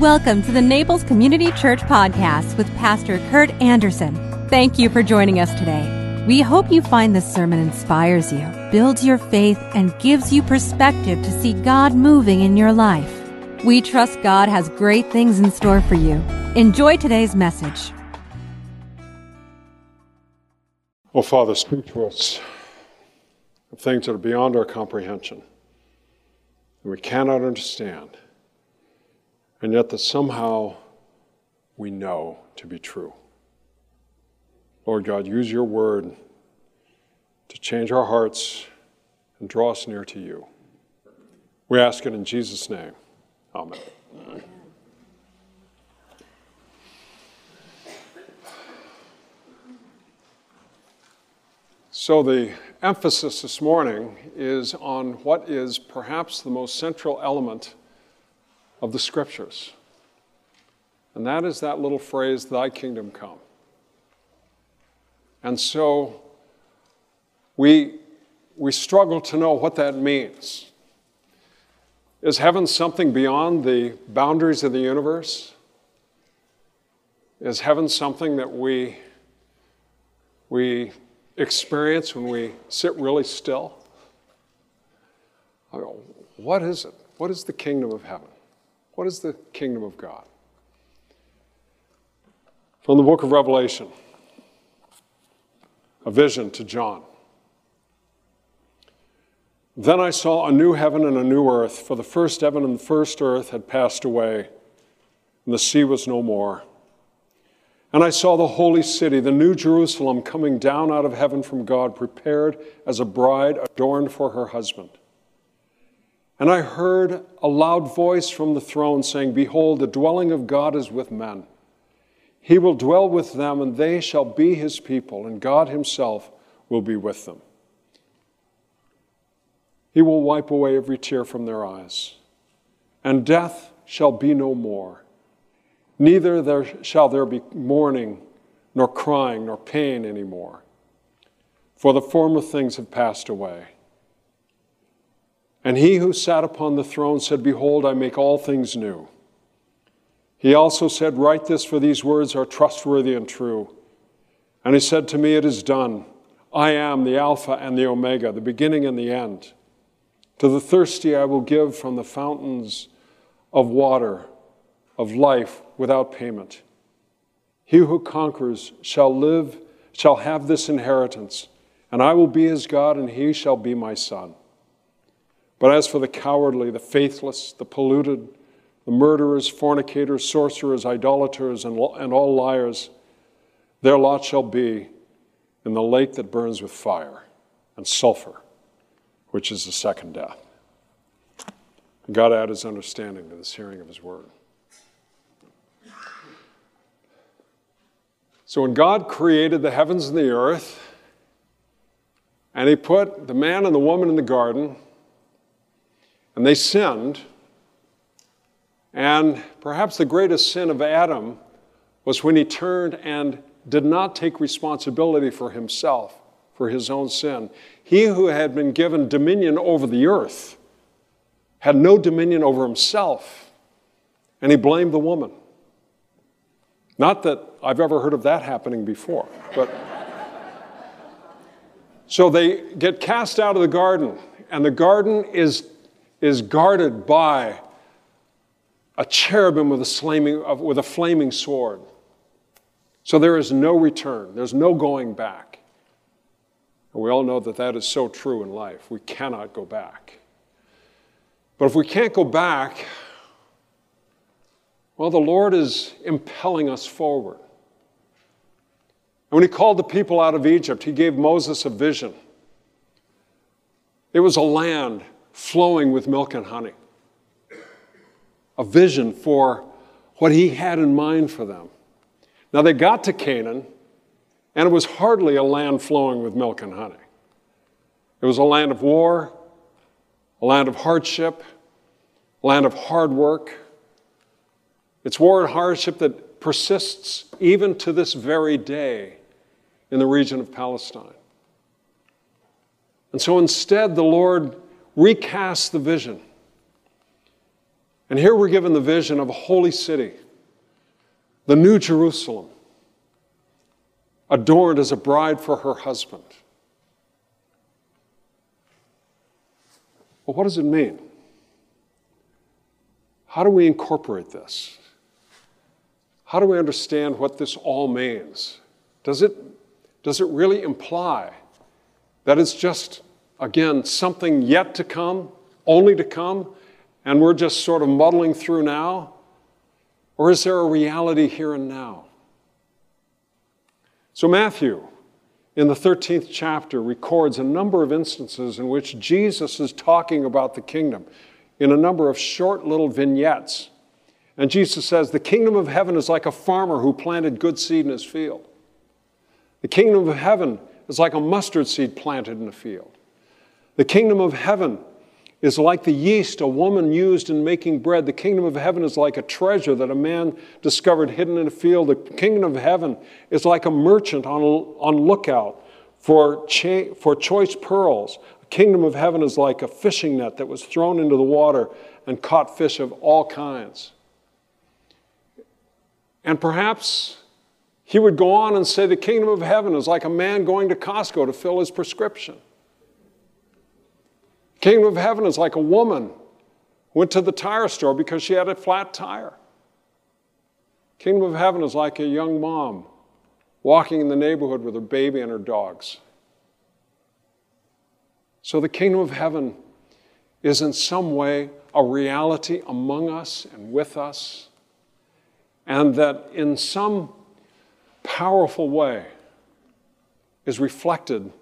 Welcome to the Naples Community Church Podcast with Pastor Kurt Anderson. Thank you for joining us today. We hope you find this sermon inspires you, builds your faith, and gives you perspective to see God moving in your life. We trust God has great things in store for you. Enjoy today's message. Oh, Father, speak to us of things that are beyond our comprehension, that we cannot understand and yet that somehow we know to be true. Lord God, use your word to change our hearts and draw us near to you. We ask it in Jesus' name. Amen. So, the emphasis this morning is on what is perhaps the most central element of the scriptures. And that is that little phrase, Thy kingdom come. And so we, we struggle to know what that means. Is heaven something beyond the boundaries of the universe? Is heaven something that we, we experience when we sit really still? What is it? What is the kingdom of heaven? What is the kingdom of God? From the book of Revelation, a vision to John. Then I saw a new heaven and a new earth, for the first heaven and the first earth had passed away, and the sea was no more. And I saw the holy city, the new Jerusalem, coming down out of heaven from God, prepared as a bride adorned for her husband. And I heard a loud voice from the throne saying, Behold, the dwelling of God is with men. He will dwell with them, and they shall be his people, and God himself will be with them. He will wipe away every tear from their eyes, and death shall be no more. Neither there shall there be mourning, nor crying, nor pain any more, for the former things have passed away. And he who sat upon the throne said, Behold, I make all things new. He also said, Write this, for these words are trustworthy and true. And he said to me, It is done. I am the Alpha and the Omega, the beginning and the end. To the thirsty I will give from the fountains of water, of life without payment. He who conquers shall live, shall have this inheritance, and I will be his God, and he shall be my son. But as for the cowardly, the faithless, the polluted, the murderers, fornicators, sorcerers, idolaters, and, and all liars, their lot shall be in the lake that burns with fire and sulfur, which is the second death. God add his understanding to this hearing of his word. So when God created the heavens and the earth, and he put the man and the woman in the garden, and they sinned. And perhaps the greatest sin of Adam was when he turned and did not take responsibility for himself, for his own sin. He who had been given dominion over the earth had no dominion over himself, and he blamed the woman. Not that I've ever heard of that happening before, but. so they get cast out of the garden, and the garden is is guarded by a cherubim with a, flaming, with a flaming sword. So there is no return, there's no going back. And we all know that that is so true in life. We cannot go back. But if we can't go back, well, the Lord is impelling us forward. And when He called the people out of Egypt, He gave Moses a vision. It was a land flowing with milk and honey. A vision for what he had in mind for them. Now they got to Canaan, and it was hardly a land flowing with milk and honey. It was a land of war, a land of hardship, a land of hard work. It's war and hardship that persists even to this very day in the region of Palestine. And so instead, the Lord recast the vision. And here we're given the vision of a holy city, the New Jerusalem, adorned as a bride for her husband. Well, what does it mean? How do we incorporate this? How do we understand what this all means? Does it, does it really imply that it's just, again, something yet to come, only to come, and we're just sort of muddling through now? Or is there a reality here and now? So, Matthew, in the 13th chapter, records a number of instances in which Jesus is talking about the kingdom in a number of short little vignettes. And Jesus says, The kingdom of heaven is like a farmer who planted good seed in his field. The kingdom of heaven is like a mustard seed planted in a field. The kingdom of heaven is like the yeast a woman used in making bread. The kingdom of heaven is like a treasure that a man discovered hidden in a field. The kingdom of heaven is like a merchant on, on lookout for, cha- for choice pearls. The kingdom of heaven is like a fishing net that was thrown into the water and caught fish of all kinds. And perhaps he would go on and say the kingdom of heaven is like a man going to Costco to fill his prescription. Kingdom of heaven is like a woman went to the tire store because she had a flat tire. Kingdom of heaven is like a young mom walking in the neighborhood with her baby and her dogs. So the kingdom of heaven is in some way a reality among us and with us, and that in some powerful way is reflected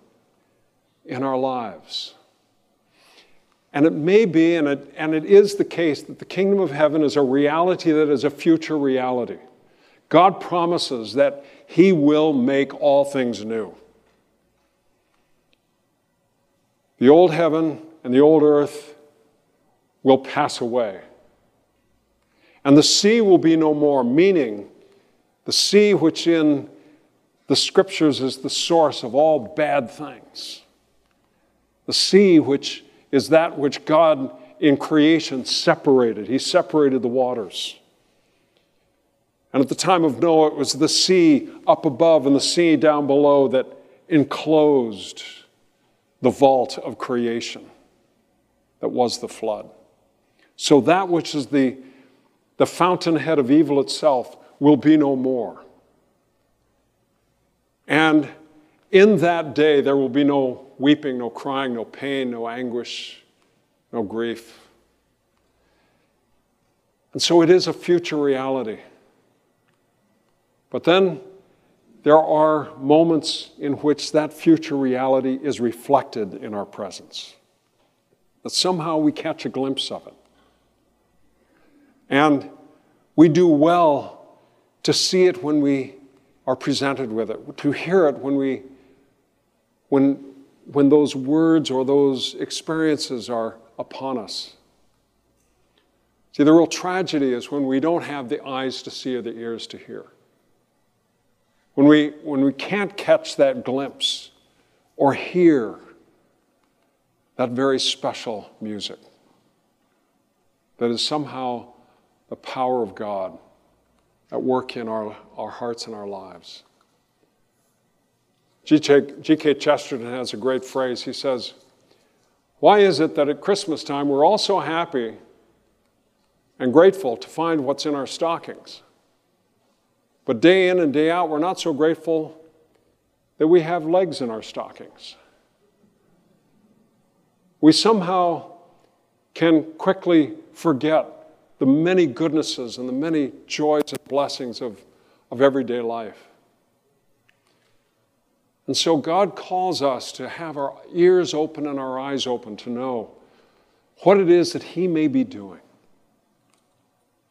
in our lives. And it may be, and it, and it is the case, that the kingdom of heaven is a reality that is a future reality. God promises that He will make all things new. The old heaven and the old earth will pass away. And the sea will be no more, meaning the sea, which in the scriptures is the source of all bad things. The sea, which is that which God in creation separated. He separated the waters. And at the time of Noah, it was the sea up above and the sea down below that enclosed the vault of creation that was the flood. So that which is the, the fountainhead of evil itself will be no more. And in that day, there will be no weeping, no crying, no pain, no anguish, no grief. And so it is a future reality. But then there are moments in which that future reality is reflected in our presence. That somehow we catch a glimpse of it. And we do well to see it when we are presented with it, to hear it when we when when those words or those experiences are upon us. See, the real tragedy is when we don't have the eyes to see or the ears to hear. When we, when we can't catch that glimpse or hear that very special music that is somehow the power of God at work in our, our hearts and our lives. G.K. Chesterton has a great phrase. He says, Why is it that at Christmas time we're all so happy and grateful to find what's in our stockings? But day in and day out, we're not so grateful that we have legs in our stockings. We somehow can quickly forget the many goodnesses and the many joys and blessings of, of everyday life. And so God calls us to have our ears open and our eyes open to know what it is that He may be doing.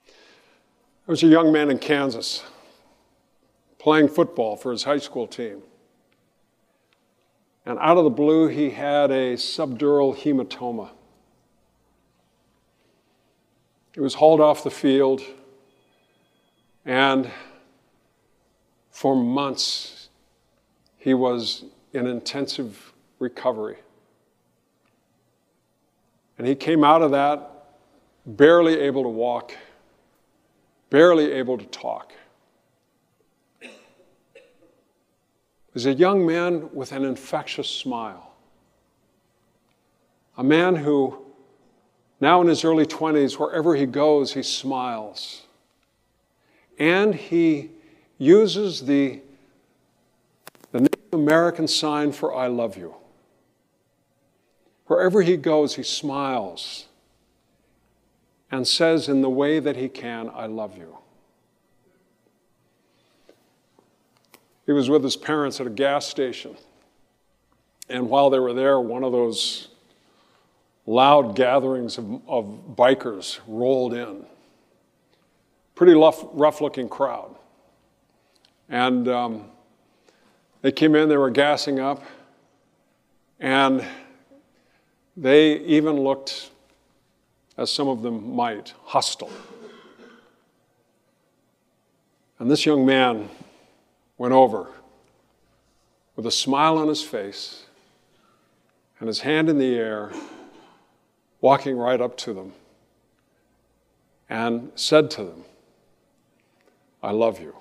There was a young man in Kansas playing football for his high school team. And out of the blue, he had a subdural hematoma. He was hauled off the field, and for months he was in intensive recovery. And he came out of that barely able to walk, barely able to talk. He's a young man with an infectious smile. A man who, now in his early 20s, wherever he goes, he smiles. And he uses the, American sign for I love you. Wherever he goes, he smiles and says in the way that he can, I love you. He was with his parents at a gas station. And while they were there, one of those loud gatherings of, of bikers rolled in. Pretty rough, rough looking crowd. And um, they came in, they were gassing up, and they even looked, as some of them might, hostile. And this young man went over with a smile on his face and his hand in the air, walking right up to them, and said to them, I love you.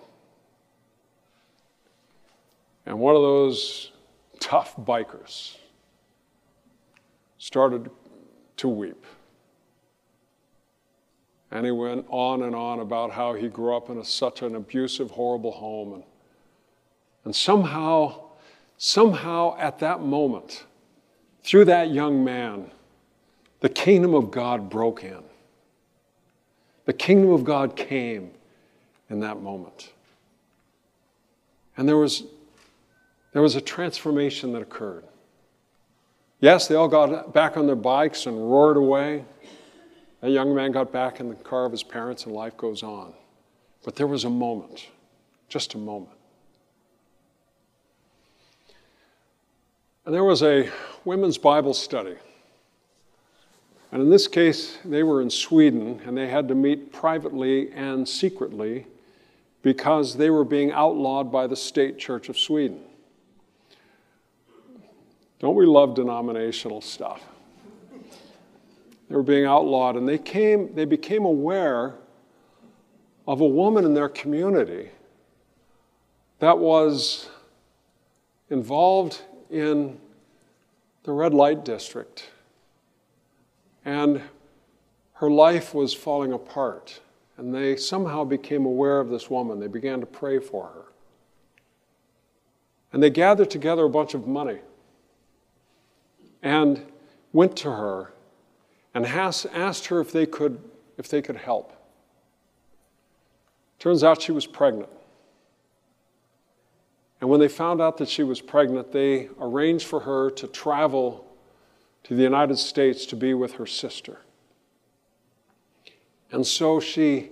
And one of those tough bikers started to weep. And he went on and on about how he grew up in a, such an abusive, horrible home. And, and somehow, somehow at that moment, through that young man, the kingdom of God broke in. The kingdom of God came in that moment. And there was there was a transformation that occurred. Yes, they all got back on their bikes and roared away. A young man got back in the car of his parents, and life goes on. But there was a moment, just a moment. And there was a women's Bible study. And in this case, they were in Sweden, and they had to meet privately and secretly because they were being outlawed by the state church of Sweden. Don't we love denominational stuff? They were being outlawed, and they, came, they became aware of a woman in their community that was involved in the red light district. And her life was falling apart. And they somehow became aware of this woman. They began to pray for her. And they gathered together a bunch of money and went to her and asked her if they could, if they could help. Turns out she was pregnant. And when they found out that she was pregnant, they arranged for her to travel to the United States to be with her sister. And so she,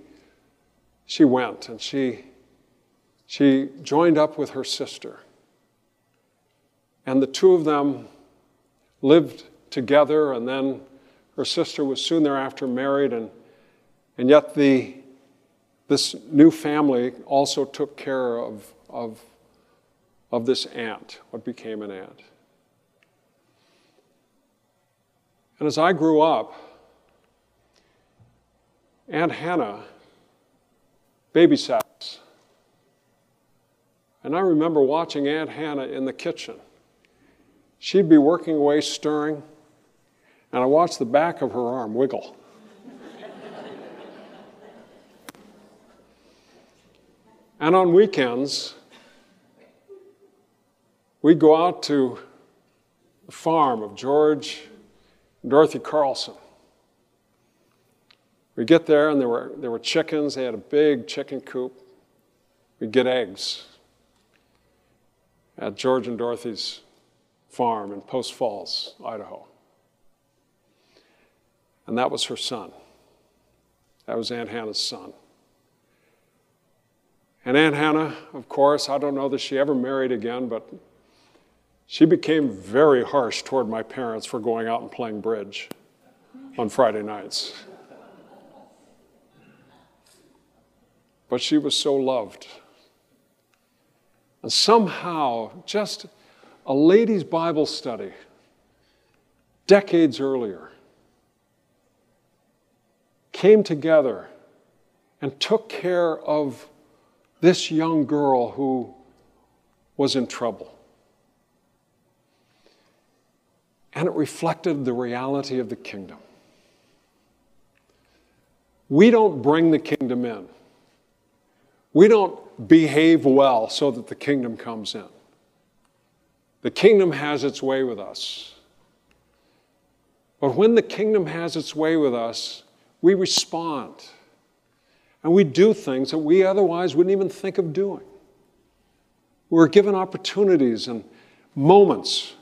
she went and she, she joined up with her sister. And the two of them lived together, and then her sister was soon thereafter married, and, and yet the, this new family also took care of, of, of this aunt, what became an aunt. And as I grew up, Aunt Hannah babysat. And I remember watching Aunt Hannah in the kitchen She'd be working away, stirring, and I watched the back of her arm wiggle. and on weekends, we'd go out to the farm of George and Dorothy Carlson. We'd get there, and there were, there were chickens. They had a big chicken coop. We'd get eggs at George and Dorothy's farm in Post Falls, Idaho. And that was her son. That was Aunt Hannah's son. And Aunt Hannah, of course, I don't know that she ever married again, but she became very harsh toward my parents for going out and playing bridge on Friday nights. But she was so loved. And somehow, just a ladies' Bible study decades earlier came together and took care of this young girl who was in trouble. And it reflected the reality of the kingdom. We don't bring the kingdom in. We don't behave well so that the kingdom comes in. The kingdom has its way with us. But when the kingdom has its way with us, we respond and we do things that we otherwise wouldn't even think of doing. We're given opportunities and moments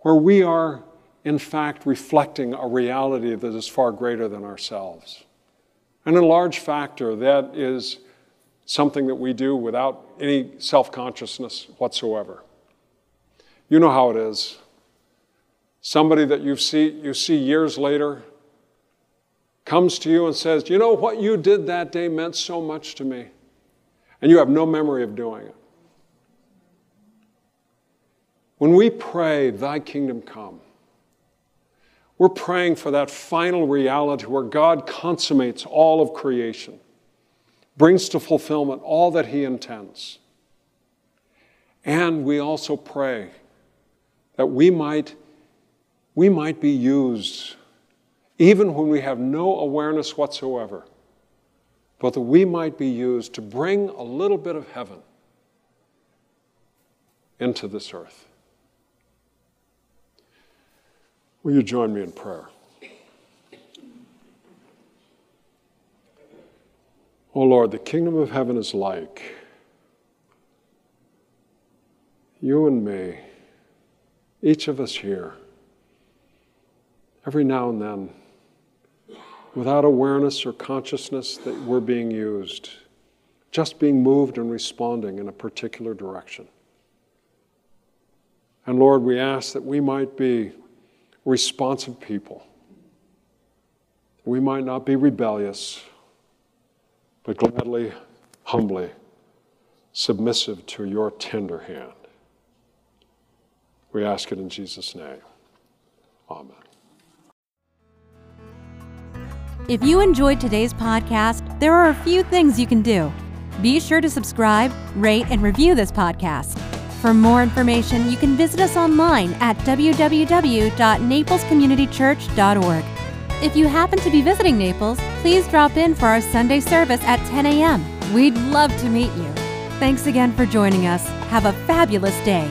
where we are, in fact, reflecting a reality that is far greater than ourselves. And in large factor, that is something that we do without any self consciousness whatsoever. You know how it is. Somebody that you see, you see years later comes to you and says, You know what you did that day meant so much to me. And you have no memory of doing it. When we pray, Thy kingdom come, we're praying for that final reality where God consummates all of creation, brings to fulfillment all that He intends. And we also pray that we might, we might be used, even when we have no awareness whatsoever, but that we might be used to bring a little bit of heaven into this earth. Will you join me in prayer? Oh Lord, the kingdom of heaven is like you and me, each of us here, every now and then, without awareness or consciousness that we're being used, just being moved and responding in a particular direction. And Lord, we ask that we might be responsive people. We might not be rebellious, but gladly, humbly, submissive to your tender hand. We ask it in Jesus' name. Amen. If you enjoyed today's podcast, there are a few things you can do. Be sure to subscribe, rate, and review this podcast. For more information, you can visit us online at www.naplescommunitychurch.org. If you happen to be visiting Naples, please drop in for our Sunday service at 10 a.m. We'd love to meet you. Thanks again for joining us. Have a fabulous day.